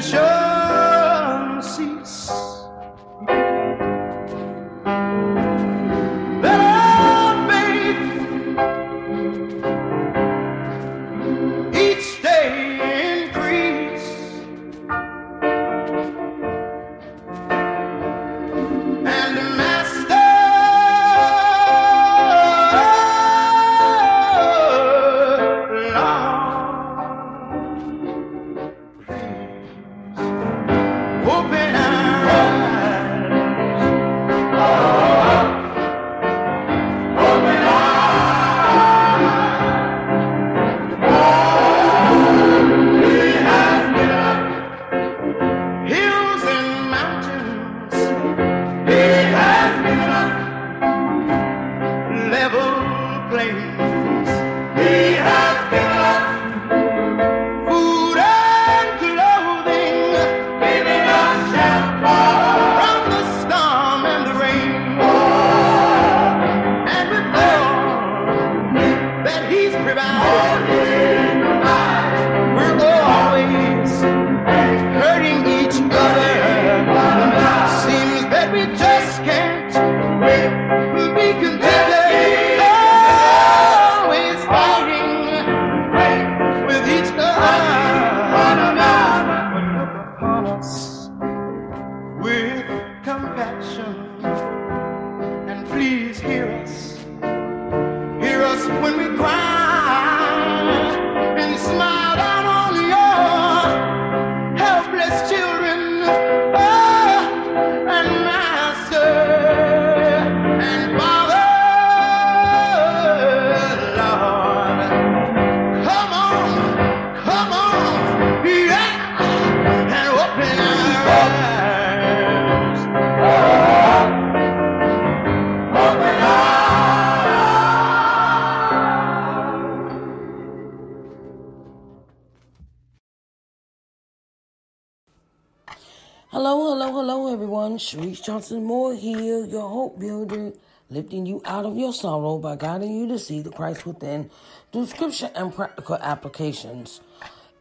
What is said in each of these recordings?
dissension lifting you out of your sorrow by guiding you to see the Christ within through scripture and practical applications.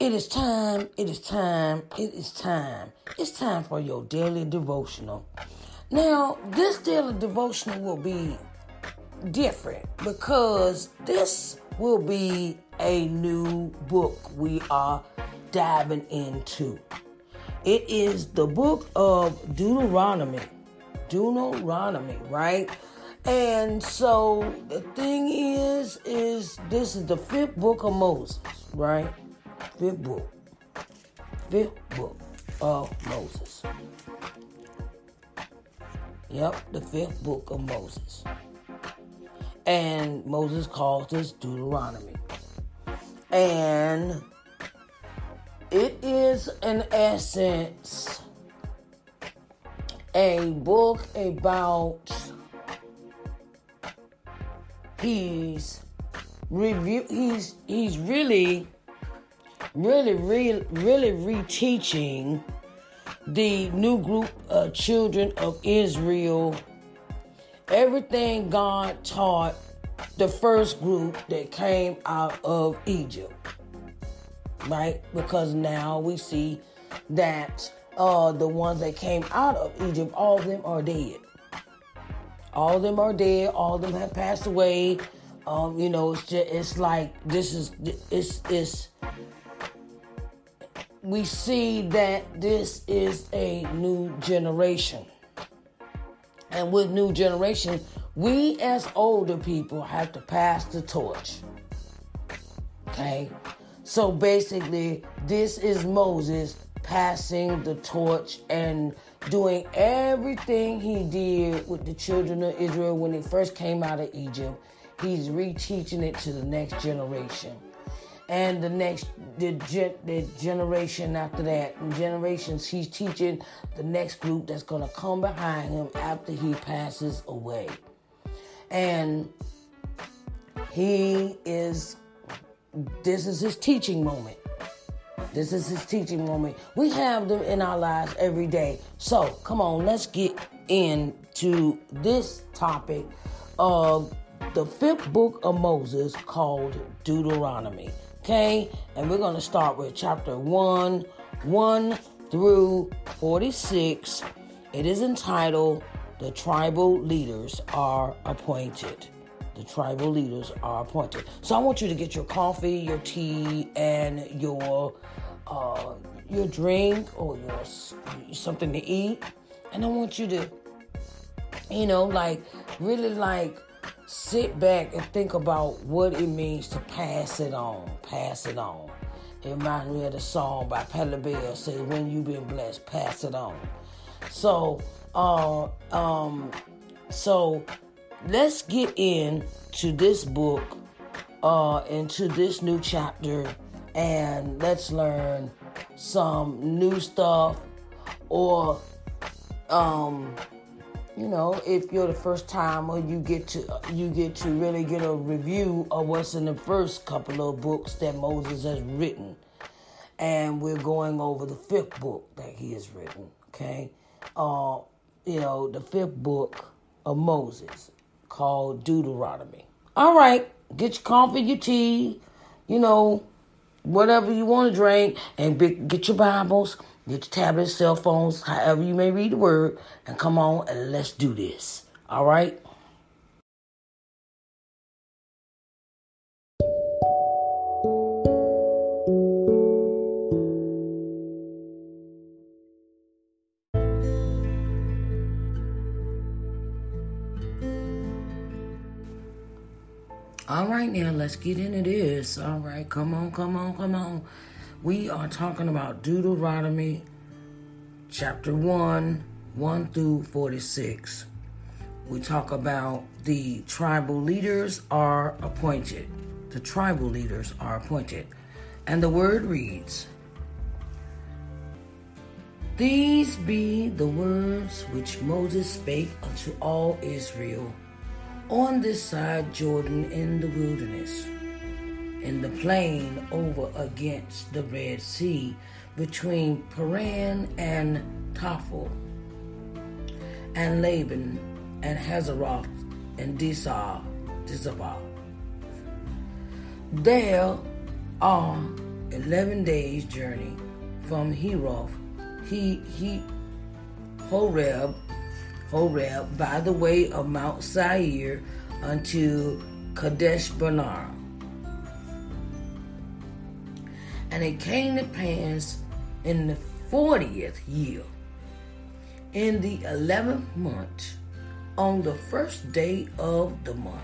It is time, it is time, it is time. It's time for your daily devotional. Now, this daily devotional will be different because this will be a new book we are diving into. It is the book of Deuteronomy. Deuteronomy, right? And so the thing is, is this is the fifth book of Moses, right? Fifth book. Fifth book of Moses. Yep, the fifth book of Moses. And Moses calls this Deuteronomy. And it is, in essence, a book about he's review he's he's really really really really reteaching the new group of children of Israel everything God taught the first group that came out of Egypt right? Because now we see that uh, the ones that came out of Egypt, all of them are dead. All of them are dead. All of them have passed away. Um, you know, it's just it's like this is it's it's. We see that this is a new generation, and with new generation, We as older people have to pass the torch. Okay? So basically, this is Moses passing the torch and doing everything he did with the children of Israel when they first came out of Egypt. He's reteaching it to the next generation. And the next the, gen, the generation after that, and generations, he's teaching the next group that's gonna come behind him after he passes away. And he is this is his teaching moment. This is his teaching moment. We have them in our lives every day. So come on, let's get into this topic of the fifth book of Moses called Deuteronomy. Okay, and we're going to start with chapter 1 1 through 46. It is entitled The Tribal Leaders Are Appointed. The tribal leaders are appointed. So I want you to get your coffee, your tea, and your uh, your drink or your something to eat, and I want you to, you know, like really like sit back and think about what it means to pass it on, pass it on. It reminds me of the song by Patti LaBelle says, "When you've been blessed, pass it on." So, uh, um, so let's get into this book, uh, into this new chapter and let's learn some new stuff or um you know if you're the first time or you get to you get to really get a review of what's in the first couple of books that Moses has written. And we're going over the fifth book that he has written okay? Uh you know the fifth book of Moses called Deuteronomy. All right get your coffee your tea you know whatever you want to drink, and get your Bibles, get your tablets, cell phones, however you may read the word, and come on and let's do this. All right? All right, now let's get into this. All right, come on, come on, come on. We are talking about Deuteronomy chapter 1, 1 through 46. We talk about the tribal leaders are appointed. The tribal leaders are appointed. And the word reads These be the words which Moses spake unto all Israel on this side Jordan in the wilderness, in the plain over against the Red Sea, between Paran and Tophel, and Laban and Hazeroth and Disar, Disabah. There are eleven days' journey from Heroth, he, he, Horeb, Horeb by the way of Mount Seir unto Kadesh Barnea. And it came to pass in the fortieth year, in the eleventh month, on the first day of the month,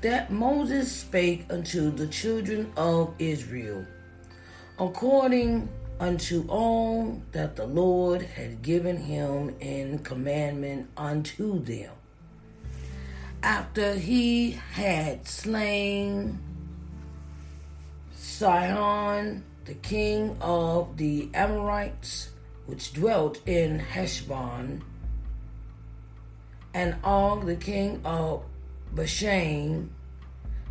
that Moses spake unto the children of Israel, according unto all that the Lord had given him in commandment unto them. After he had slain Sihon, the king of the Amorites, which dwelt in Heshbon, and Og, the king of Bashan,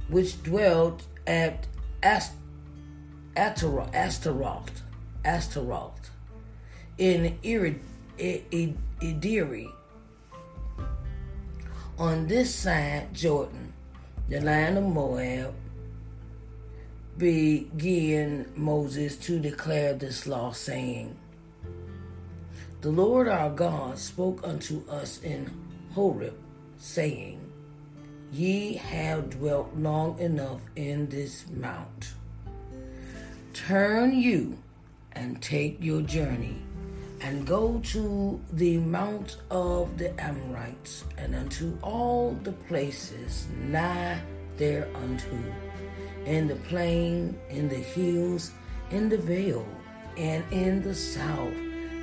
which dwelt at Ast- Astaroth Astaroth, in Edrei. On this side, Jordan, the land of Moab, began Moses to declare this law, saying, The Lord our God spoke unto us in Horeb, saying, Ye have dwelt long enough in this mount. Turn you and take your journey and go to the mount of the Amorites, and unto all the places nigh thereunto, in the plain, in the hills, in the vale, and in the south,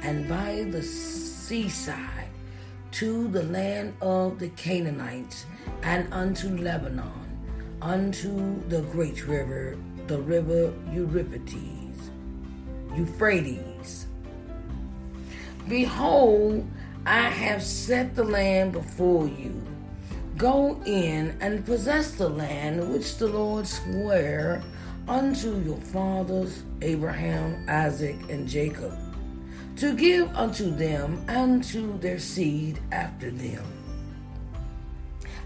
and by the seaside, to the land of the Canaanites, and unto Lebanon, unto the great river, the river Euphrates, Euphrates. Behold, I have set the land before you. Go in and possess the land which the Lord sware unto your fathers, Abraham, Isaac, and Jacob, to give unto them and to their seed after them.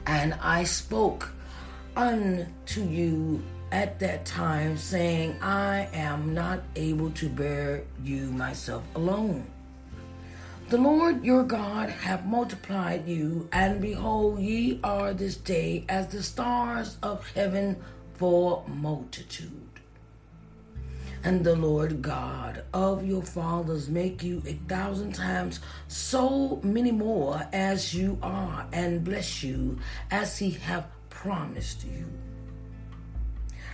And I spoke unto you at that time, saying, I am not able to bear you myself alone. The Lord your God hath multiplied you, and behold, ye are this day as the stars of heaven for multitude. And the Lord God of your fathers make you a thousand times so many more as you are, and bless you as he hath promised you.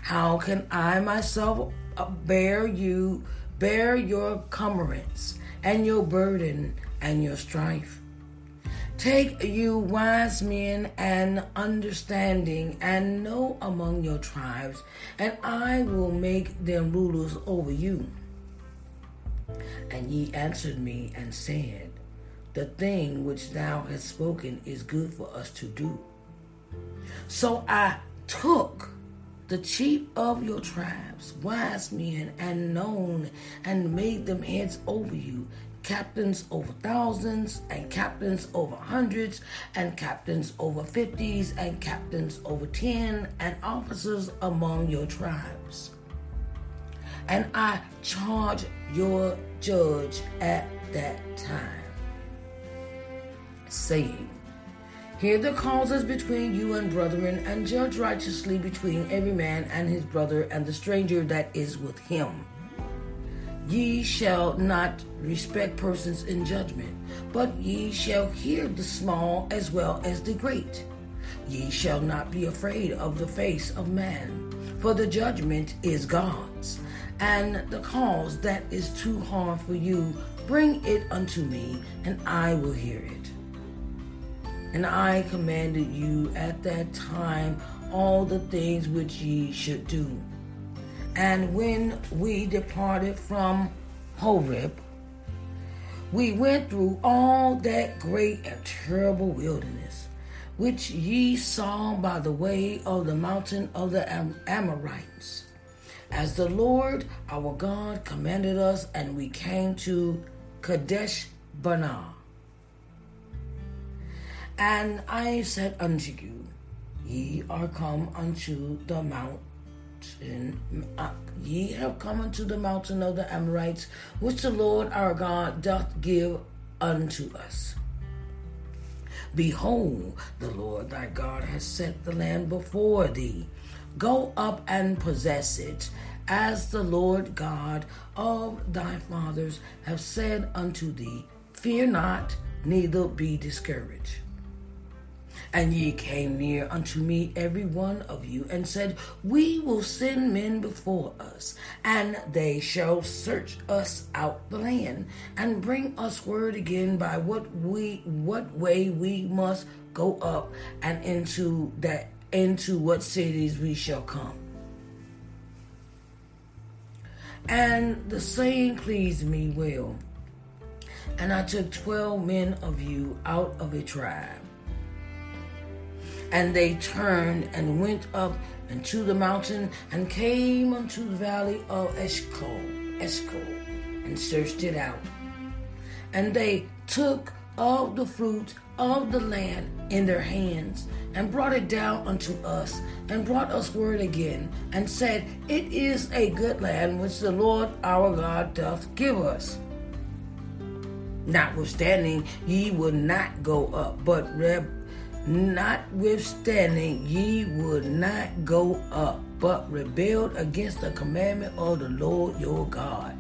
How can I myself uh, bear you, bear your cumbrance and your burden and your strife? Take you wise men and understanding, and know among your tribes, and I will make them rulers over you. And ye answered me and said, The thing which thou hast spoken is good for us to do. So I took the chief of your tribes, wise men and known, and made them heads over you, captains over thousands, and captains over hundreds, and captains over fifties, and captains over ten, and officers among your tribes. And I charge your judge at that time, saying, Hear the causes between you and brethren, and judge righteously between every man and his brother and the stranger that is with him. Ye shall not respect persons in judgment, but ye shall hear the small as well as the great. Ye shall not be afraid of the face of man, for the judgment is God's. And the cause that is too hard for you, bring it unto me, and I will hear it. And I commanded you at that time all the things which ye should do. And when we departed from Horeb, we went through all that great and terrible wilderness, which ye saw by the way of the mountain of the Am- Amorites, as the Lord our God commanded us, and we came to Kadesh Barnea. And I said unto you, Ye are come unto the mount uh, ye have come unto the mountain of the Amorites, which the Lord our God doth give unto us. Behold, the Lord thy God has set the land before thee. Go up and possess it, as the Lord God of thy fathers have said unto thee. Fear not, neither be discouraged. And ye came near unto me, every one of you, and said, We will send men before us, and they shall search us out the land, and bring us word again by what we what way we must go up, and into that into what cities we shall come. And the saying pleased me well. And I took twelve men of you out of a tribe and they turned and went up into the mountain and came unto the valley of Eshcol, Eshcol, and searched it out. And they took of the fruit of the land in their hands and brought it down unto us and brought us word again and said, It is a good land which the Lord our God doth give us. Notwithstanding, ye would not go up, but reb Notwithstanding, ye would not go up, but rebelled against the commandment of the Lord your God.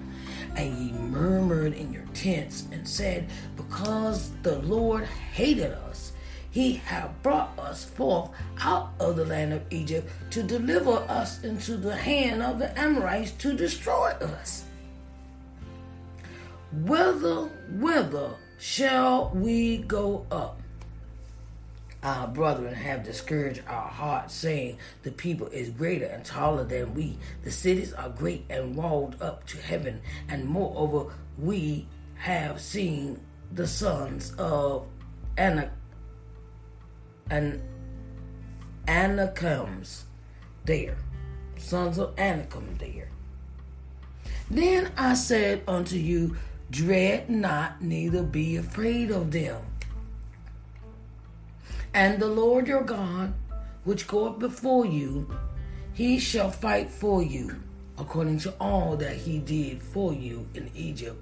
and ye murmured in your tents and said, Because the Lord hated us, he hath brought us forth out of the land of Egypt to deliver us into the hand of the Amorites to destroy us. Whither, whither shall we go up? Our brethren have discouraged our hearts, saying, The people is greater and taller than we. The cities are great and walled up to heaven. And moreover, we have seen the sons of Anak and Anakims there. Sons of Anakim there. Then I said unto you, Dread not, neither be afraid of them. And the Lord your God, which goeth before you, he shall fight for you, according to all that he did for you in Egypt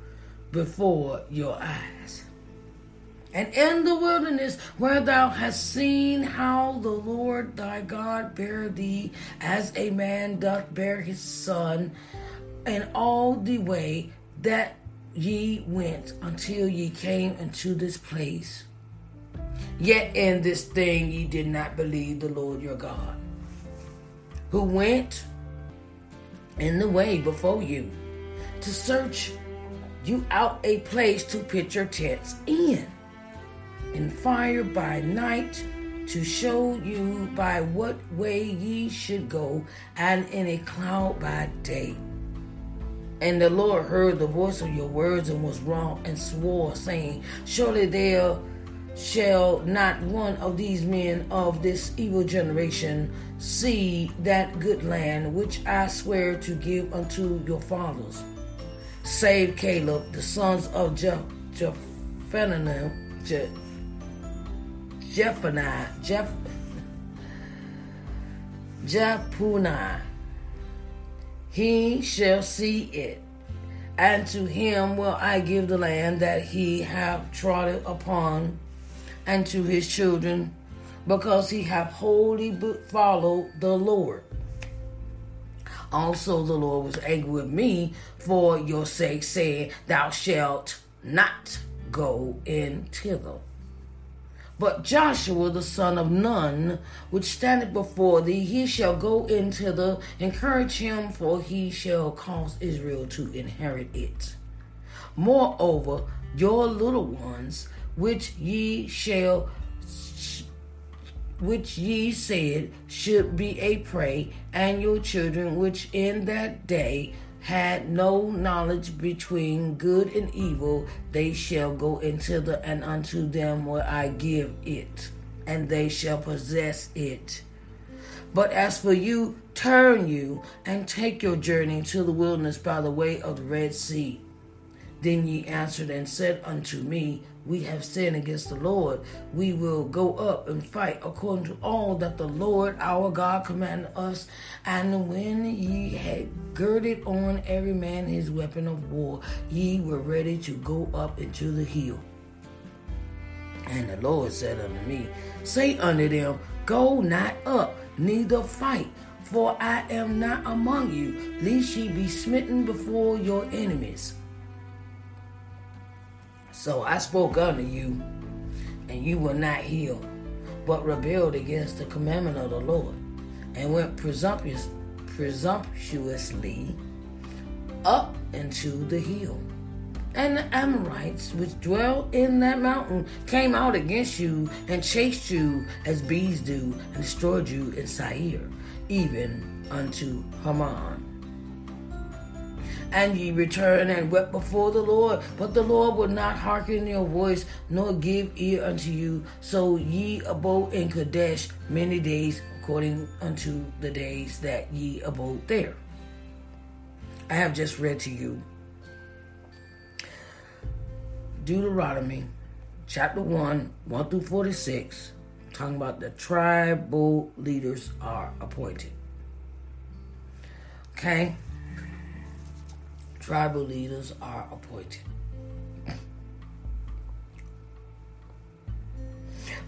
before your eyes. And in the wilderness, where thou hast seen how the Lord thy God bare thee, as a man doth bear his son, in all the way that ye went until ye came into this place. Yet in this thing ye did not believe the Lord your God, who went in the way before you to search you out a place to pitch your tents in, and fire by night to show you by what way ye should go, and in a cloud by day. And the Lord heard the voice of your words and was wroth and swore, saying, Surely there shall not one of these men of this evil generation see that good land which I swear to give unto your fathers, save Caleb, the sons of Je- Jephunneh, Je- Jephunneh, Jeph-. He shall see it, and to him will I give the land that he hath trodden upon, and to his children, because he hath wholly followed the Lord. Also, the Lord was angry with me for your sake, saying, Thou shalt not go in thither. But Joshua the son of Nun, which standeth before thee, he shall go in thither, encourage him, for he shall cause Israel to inherit it. Moreover, your little ones, which ye shall which ye said should be a prey, and your children, which in that day had no knowledge between good and evil, they shall go into the and unto them will I give it, and they shall possess it. But as for you, turn you and take your journey to the wilderness by the way of the Red Sea. Then ye answered and said unto me, We have sinned against the Lord. We will go up and fight according to all that the Lord our God commanded us. And when ye had girded on every man his weapon of war, ye were ready to go up into the hill. And the Lord said unto me, Say unto them, Go not up, neither fight. For I am not among you, lest ye be smitten before your enemies. So I spoke unto you, and you were not healed, but rebelled against the commandment of the Lord, and went presumptuous, presumptuously up into the hill. And the Amorites, which dwell in that mountain, came out against you and chased you as bees do, and destroyed you in Seir, even unto Haman. And ye returned and wept before the Lord, but the Lord would not hearken your voice, nor give ear unto you. So ye abode in Kadesh many days, according unto the days that ye abode there. I have just read to you Deuteronomy chapter 1, 1 through 46, talking about the tribal leaders are appointed. Okay? Tribal leaders are appointed.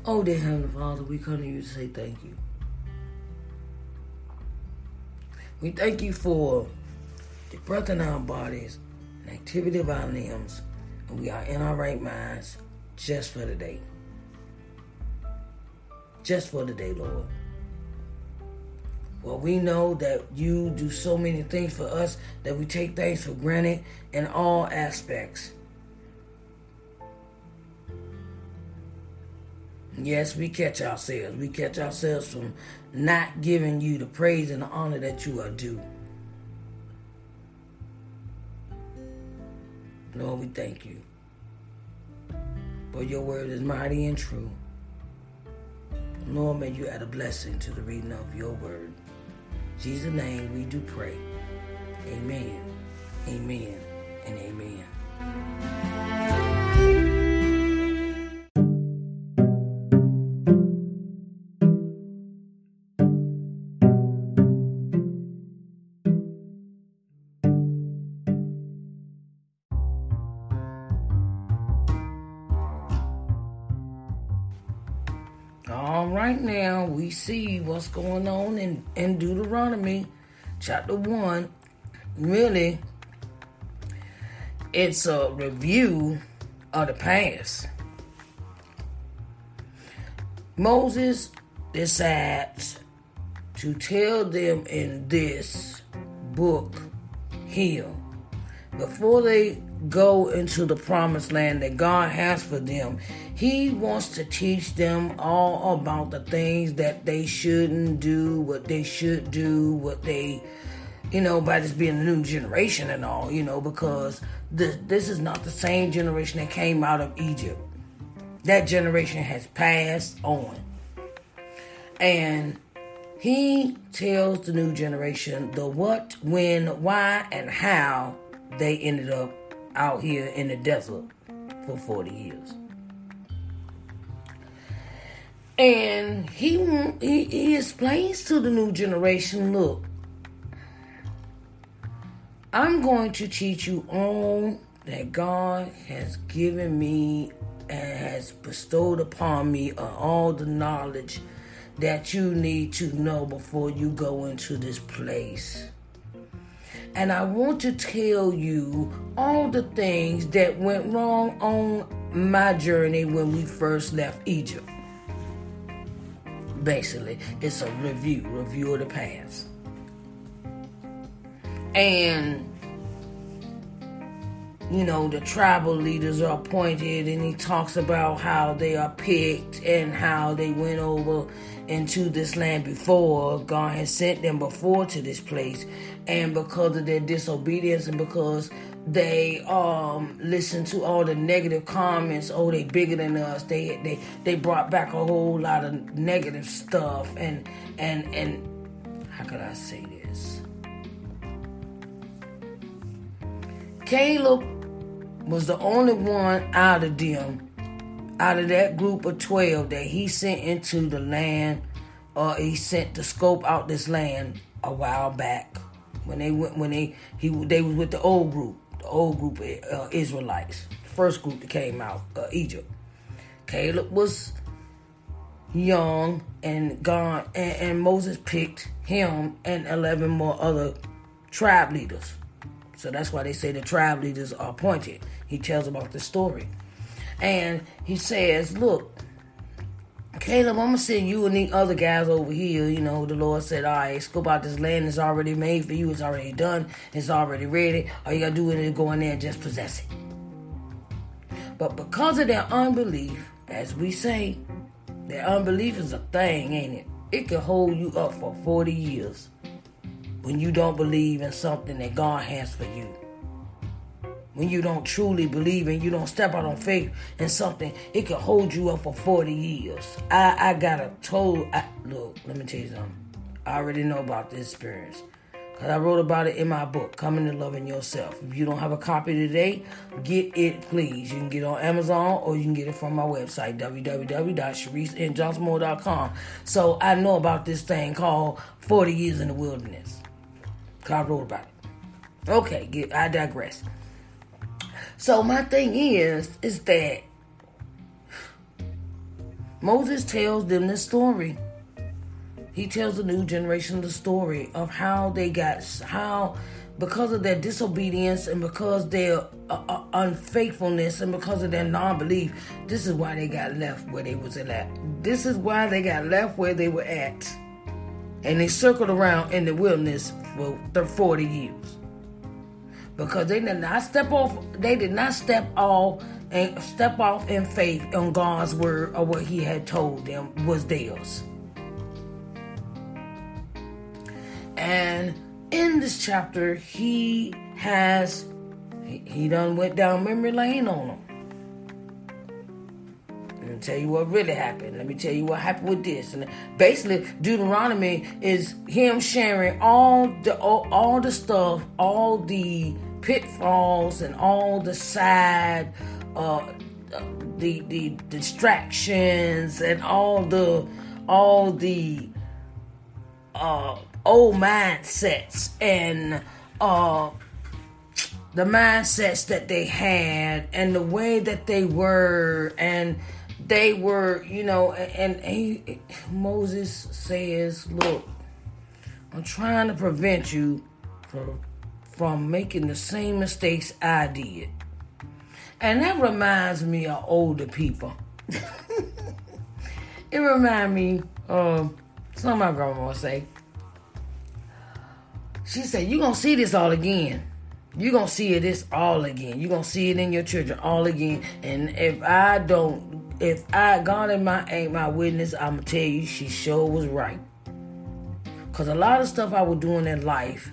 Oh, dear Heavenly Father, we come to you to say thank you. We thank you for the breath in our bodies and activity of our limbs, and we are in our right minds just for the day. Just for the day, Lord. Well, we know that you do so many things for us that we take things for granted in all aspects. Yes, we catch ourselves. We catch ourselves from not giving you the praise and the honor that you are due. Lord, we thank you. For your word is mighty and true. Lord, may you add a blessing to the reading of your word. Jesus' name we do pray. Amen. Amen. And amen. See what's going on in, in Deuteronomy chapter 1. Really, it's a review of the past. Moses decides to tell them in this book here before they go into the promised land that God has for them, He wants to teach them all about the things that they shouldn't do, what they should do, what they, you know, by this being a new generation and all, you know, because this, this is not the same generation that came out of Egypt. That generation has passed on. And he tells the new generation the what, when, why, and how they ended up out here in the desert for 40 years. And he, he, he explains to the new generation look, I'm going to teach you all that God has given me and has bestowed upon me all the knowledge that you need to know before you go into this place. And I want to tell you all the things that went wrong on my journey when we first left Egypt. Basically, it's a review, review of the past. And you know, the tribal leaders are appointed, and he talks about how they are picked and how they went over into this land before. God had sent them before to this place, and because of their disobedience and because they um listened to all the negative comments, oh, they bigger than us. They they they brought back a whole lot of negative stuff, and and and how could I say this? Caleb was the only one out of them, out of that group of 12 that he sent into the land, or he sent to scope out this land a while back. When they went, when they he they was with the old group, the old group of uh, Israelites, the first group that came out, uh, Egypt. Caleb was young and gone, and, and Moses picked him and eleven more other tribe leaders. So that's why they say the tribe leaders are appointed. He tells about the story. And he says, Look, Caleb, I'm gonna send you and the other guys over here. You know, the Lord said, All right, scope out this land. It's already made for you. It's already done. It's already ready. All you gotta do is go in there and just possess it. But because of their unbelief, as we say, their unbelief is a thing, ain't it? It can hold you up for 40 years when you don't believe in something that God has for you. When you don't truly believe and you don't step out on faith in something, it can hold you up for 40 years. I, I got a total. I, look, let me tell you something. I already know about this experience. Because I wrote about it in my book, Coming to Loving Yourself. If you don't have a copy today, get it, please. You can get it on Amazon or you can get it from my website, www.shariceandjohnsonmore.com. So I know about this thing called 40 Years in the Wilderness. Because I wrote about it. Okay, get, I digress. So my thing is, is that Moses tells them this story. He tells the new generation the story of how they got, how because of their disobedience and because their uh, uh, unfaithfulness and because of their non-belief, this is why they got left where they was at. This is why they got left where they were at. And they circled around in the wilderness for 40 years. Because they did not step off, they did not step off and step off in faith on God's word or what he had told them was theirs. And in this chapter, he has he, done went down memory lane on them. Let me tell you what really happened. Let me tell you what happened with this. And basically, Deuteronomy is him sharing all the all, all the stuff, all the pitfalls, and all the side, uh, the the distractions, and all the all the uh old mindsets and uh, the mindsets that they had and the way that they were and they were you know and he, moses says look i'm trying to prevent you from from making the same mistakes i did and that reminds me of older people it reminds me of some of my grandma say she said, You're going to see this all again. You're going to see this all again. You're going to see it in your children all again. And if I don't, if I, God and my, ain't my witness, I'm going to tell you, she sure was right. Because a lot of stuff I was doing in life,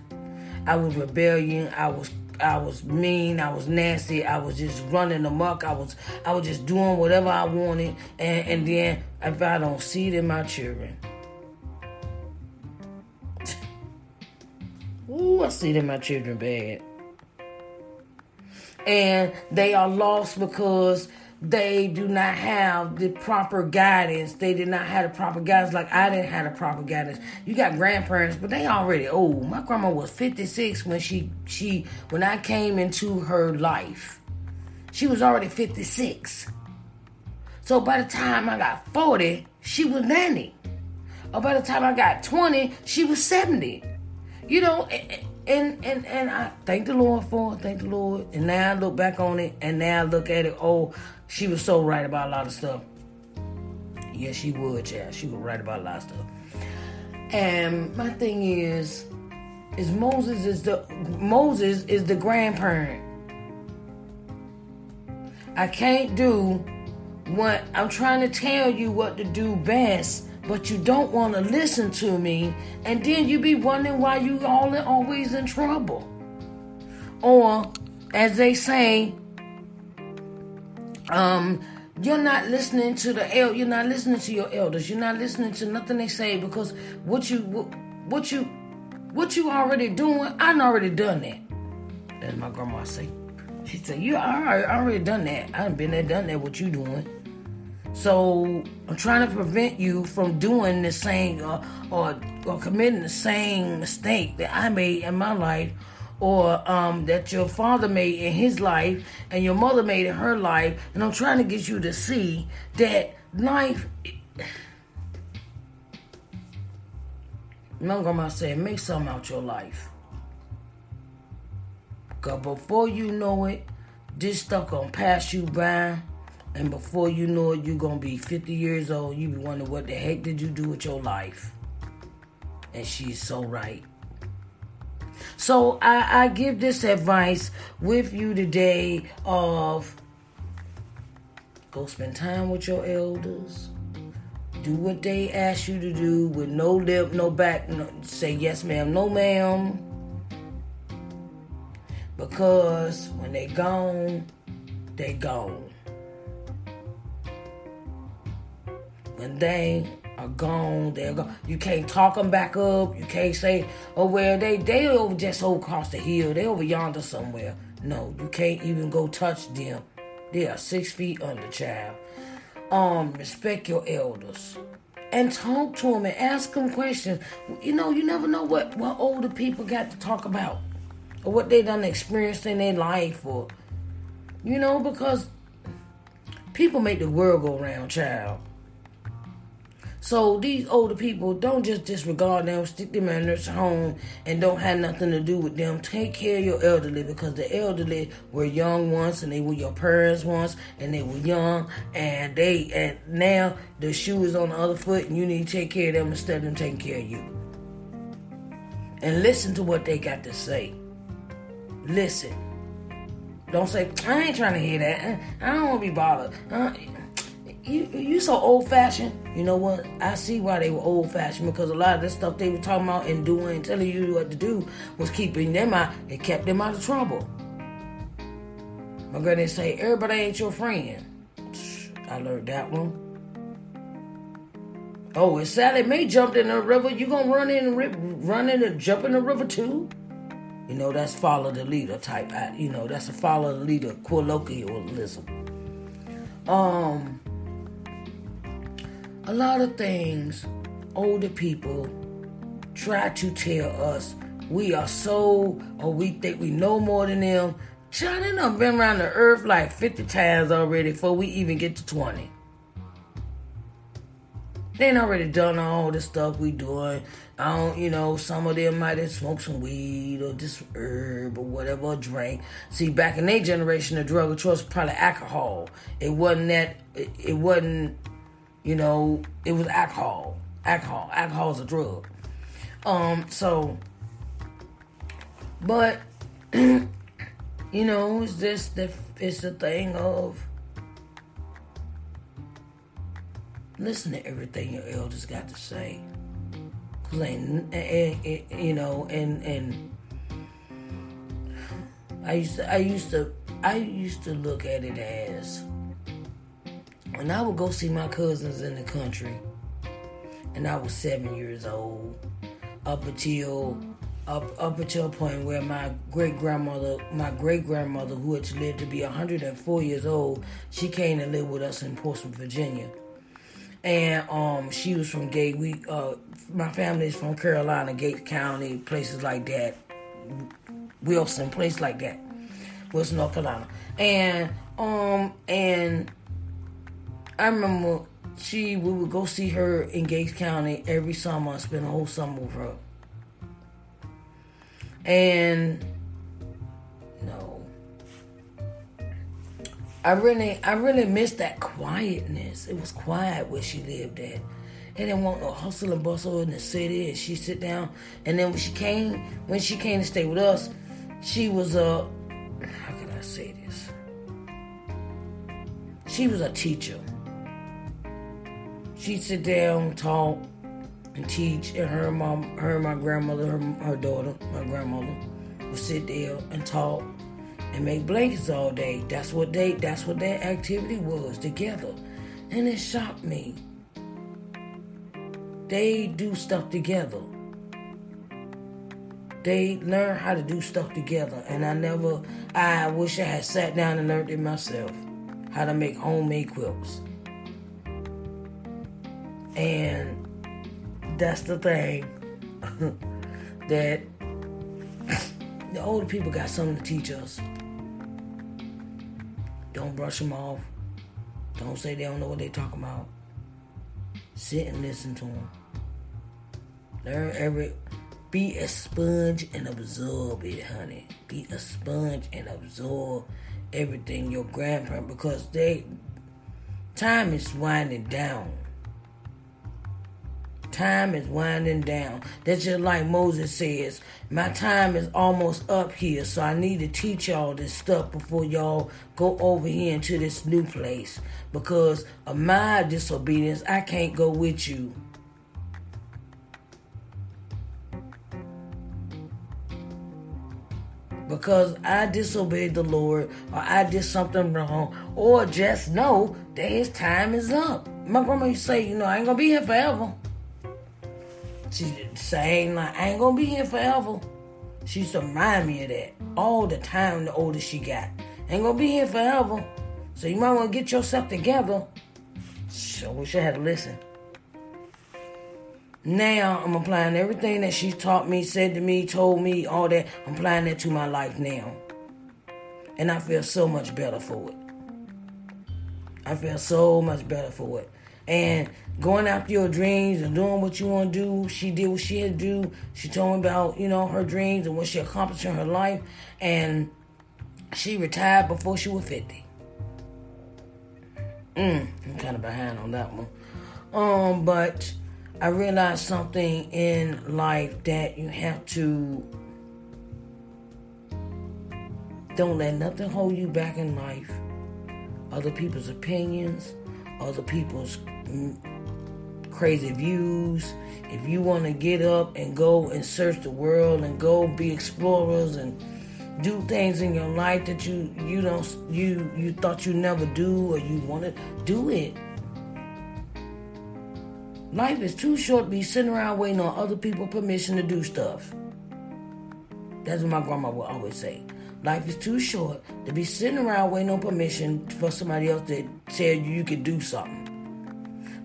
I was rebellion, I was I was mean, I was nasty, I was just running amok, I was I was just doing whatever I wanted, and, and then if I don't see it in my children, Ooh, I see that my children bad. And they are lost because they do not have the proper guidance. They did not have the proper guidance like I didn't have the proper guidance. You got grandparents, but they already old. My grandma was 56 when she she when I came into her life. She was already 56. So by the time I got 40, she was 90. Or by the time I got 20, she was 70 you know, and and and I thank the Lord for it, thank the Lord. And now I look back on it, and now I look at it. Oh, she was so right about a lot of stuff. Yes, she would, yeah, she was right about a lot of stuff. And my thing is, is Moses is the Moses is the grandparent. I can't do what I'm trying to tell you what to do best but you don't want to listen to me, and then you be wondering why you all are always in trouble. Or, as they say, um, you're not listening to the el- you're not listening to your elders. You're not listening to nothing they say because what you what you what you already doing, I already done that. That's my grandma say. She said, "You already, already done that. I done been there, done that. What you doing?" So I'm trying to prevent you from doing the same uh, or or committing the same mistake that I made in my life, or um, that your father made in his life and your mother made in her life. And I'm trying to get you to see that life. Grandma said, make something out your life. Cause before you know it, this stuff gonna pass you by and before you know it, you're gonna be 50 years old. You be wondering what the heck did you do with your life? And she's so right. So I, I give this advice with you today of go spend time with your elders. Do what they ask you to do with no lip, no back. No, say yes, ma'am, no, ma'am. Because when they gone, they gone. when they are gone, they're gone. You can't talk them back up. You can't say, oh, well, they they over just over across the hill. They over yonder somewhere. No, you can't even go touch them. They are six feet under, child. Um, respect your elders and talk to them and ask them questions. You know, you never know what what older people got to talk about or what they done experienced in their life or you know because people make the world go round, child. So these older people don't just disregard them, stick them in a home, and don't have nothing to do with them. Take care of your elderly because the elderly were young once, and they were your parents once, and they were young, and they and now the shoe is on the other foot, and you need to take care of them instead of them taking care of you. And listen to what they got to say. Listen. Don't say, I ain't trying to hear that. I don't want to be bothered. Uh, You you so old fashioned. You know what? I see why they were old fashioned because a lot of the stuff they were talking about and doing telling you what to do was keeping them out. It kept them out of trouble. My granny say, everybody ain't your friend. I learned that one. Oh, if Sally Mae jumped in the river, you gonna run in and run in and jump in the river too? You know, that's follow the leader type. You know, that's a follow the leader colloquialism. Um, a lot of things older people try to tell us we are so or we think we know more than them. China done been around the earth like 50 times already before we even get to 20. They ain't already done all the stuff we doing. I don't, you know, some of them might have smoked some weed or just herb or whatever, or drink. See, back in their generation, the drug of choice was probably alcohol. It wasn't that, it wasn't you know, it was alcohol. Alcohol. Alcohol is a drug. Um, so, but, you know, it's just the, it's the thing of, listen to everything your elders got to say. Cause ain't, and, and, eh, eh, eh, you know, and, and, I used to, I used to, I used to look at it as, when I would go see my cousins in the country, and I was seven years old, up until up up until a point where my great grandmother, my great grandmother, who had lived to be 104 years old, she came to live with us in Portsmouth, Virginia, and um, she was from Gate. We uh, my family is from Carolina, Gates County, places like that, Wilson, place like that, Wilson, North Carolina, and um and I remember she we would go see her in Gates County every summer, spend a whole summer with her. And no. I really I really missed that quietness. It was quiet where she lived at. They didn't want no hustle and bustle in the city and she sit down and then when she came when she came to stay with us, she was a how can I say this? She was a teacher she'd sit down, talk, and teach, and her mom, her my grandmother, her, her daughter, my grandmother, would sit there and talk and make blankets all day. That's what they that's what their activity was together. And it shocked me. They do stuff together. They learn how to do stuff together. And I never I wish I had sat down and learned it myself. How to make homemade quilts. And that's the thing that the older people got something to teach us. Don't brush them off. Don't say they don't know what they're talking about. Sit and listen to them. Learn every. Be a sponge and absorb it, honey. Be a sponge and absorb everything your grandparents because they time is winding down. Time is winding down. That's just like Moses says. My time is almost up here, so I need to teach y'all this stuff before y'all go over here into this new place. Because of my disobedience, I can't go with you. because I disobeyed the Lord or I did something wrong or just know that his time is up. My grandma used to say, you know, I ain't gonna be here forever. She saying like I ain't gonna be here forever. She used to remind me of that all the time. The older she got, ain't gonna be here forever. So you might want to get yourself together. So I wish I had to listen. Now I'm applying everything that she taught me, said to me, told me, all that. I'm applying that to my life now. And I feel so much better for it. I feel so much better for it. And going after your dreams and doing what you want to do. She did what she had to do. She told me about, you know, her dreams and what she accomplished in her life. And she retired before she was 50. Mm, I'm kind of behind on that one. Um, but I realized something in life that you have to don't let nothing hold you back in life. Other people's opinions, other people's crazy views. If you want to get up and go and search the world and go be explorers and do things in your life that you you don't you you thought you never do or you want to do it. Life is too short to be sitting around waiting on other people permission to do stuff. That's what my grandma would always say. Life is too short to be sitting around waiting on permission for somebody else to tell you you can do something.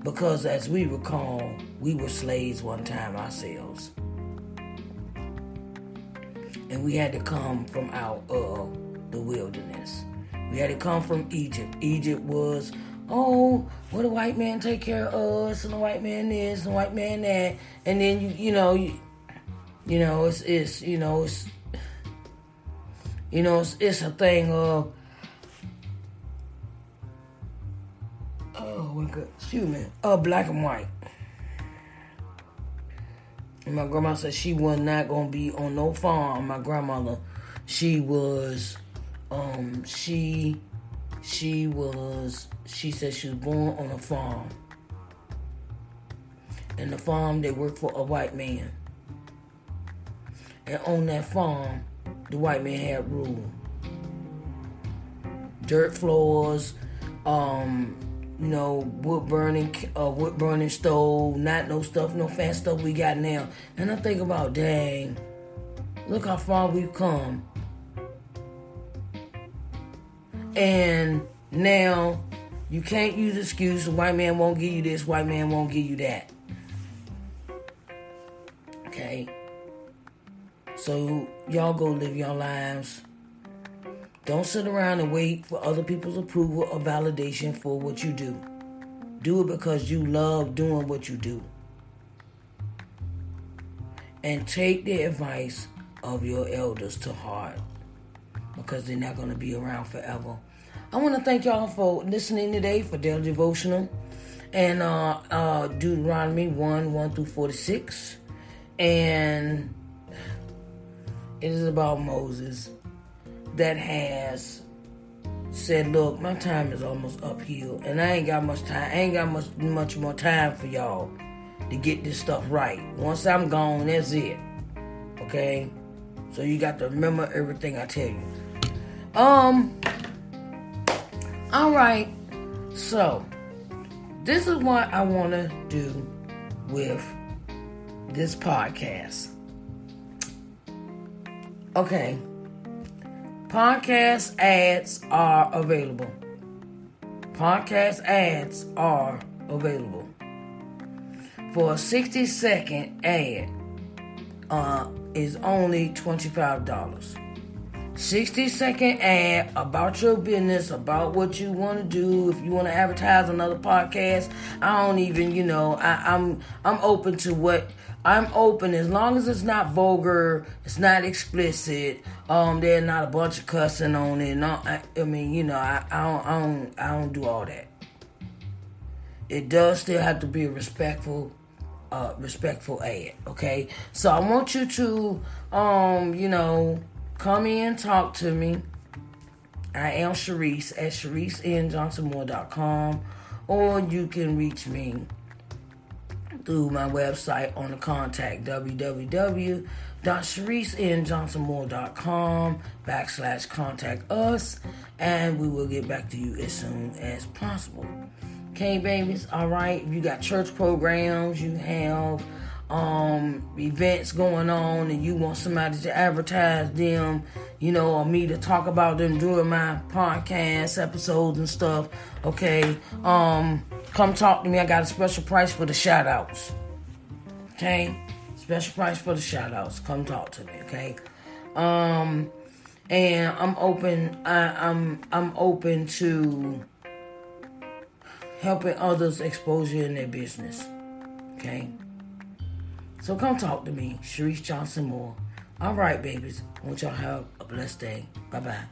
Because as we recall, we were slaves one time ourselves. And we had to come from out of the wilderness. We had to come from Egypt. Egypt was, oh, what the white man take care of us, and the white man this, and the white man that, and then you, you know, you, you know, it's, it's, you know, it's, you know, it's, it's a thing of, oh God, excuse me, of black and white. And my grandma said she was not gonna be on no farm. My grandmother, she was, um, she, she was, she said she was born on a farm. And the farm they worked for a white man. And on that farm, the white man had rule. Dirt floors, um, you know, wood burning, uh, wood burning stove, not no stuff, no fast stuff we got now. And I think about, dang, look how far we've come. And now you can't use excuse. White man won't give you this. White man won't give you that. Okay. So y'all go live your lives. Don't sit around and wait for other people's approval or validation for what you do. Do it because you love doing what you do. And take the advice of your elders to heart because they're not going to be around forever. I want to thank y'all for listening today for their devotional and uh, uh, Deuteronomy 1 1 through 46. And it is about Moses that has said, "Look, my time is almost uphill, and I ain't got much time. I ain't got much much more time for y'all to get this stuff right. Once I'm gone, that's it. Okay, so you got to remember everything I tell you. Um. All right. So this is what I want to do with this podcast. Okay. Podcast ads are available. Podcast ads are available. For a 60 second ad uh, is only $25. 60 second ad about your business, about what you want to do. If you want to advertise another podcast, I don't even, you know, I, I'm I'm open to what I'm open as long as it's not vulgar, it's not explicit. Um, there's not a bunch of cussing on it. No, I, I mean, you know, I, I don't, I don't, I don't do all that. It does still have to be a respectful, uh, respectful ad. Okay, so I want you to, um, you know, come in, talk to me. I am Sharice at ShariceNJohnsonMoore.com, or you can reach me through my website on the contact www.sharicenjohnsonmoore.com backslash contact us and we will get back to you as soon as possible. Okay, babies, all right. You got church programs, you have um events going on and you want somebody to advertise them, you know, or me to talk about them during my podcast episodes and stuff, okay, um, come talk to me. I got a special price for the shout outs. Okay? Special price for the shout outs. Come talk to me, okay? Um and I'm open I, I'm I'm open to helping others expose you in their business. Okay? So come talk to me, Sharice Johnson Moore. All right, babies. I want y'all have a blessed day. Bye bye.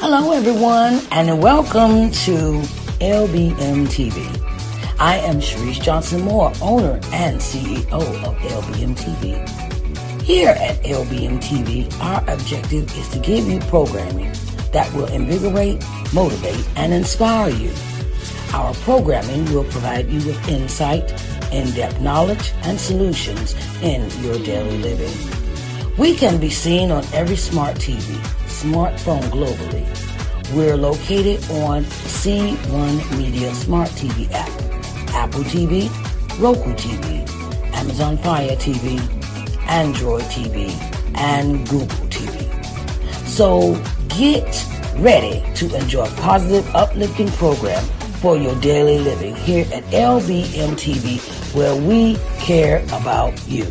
Hello, everyone, and welcome to LBM TV. I am Sharice Johnson Moore, owner and CEO of LBM TV. Here at LBM TV, our objective is to give you programming that will invigorate, motivate, and inspire you. Our programming will provide you with insight, in-depth knowledge, and solutions in your daily living. We can be seen on every smart TV, smartphone globally. We're located on C1 Media Smart TV app, Apple TV, Roku TV, Amazon Fire TV, Android TV, and Google TV. So get ready to enjoy a positive, uplifting program for your daily living here at LBM TV, where we care about you.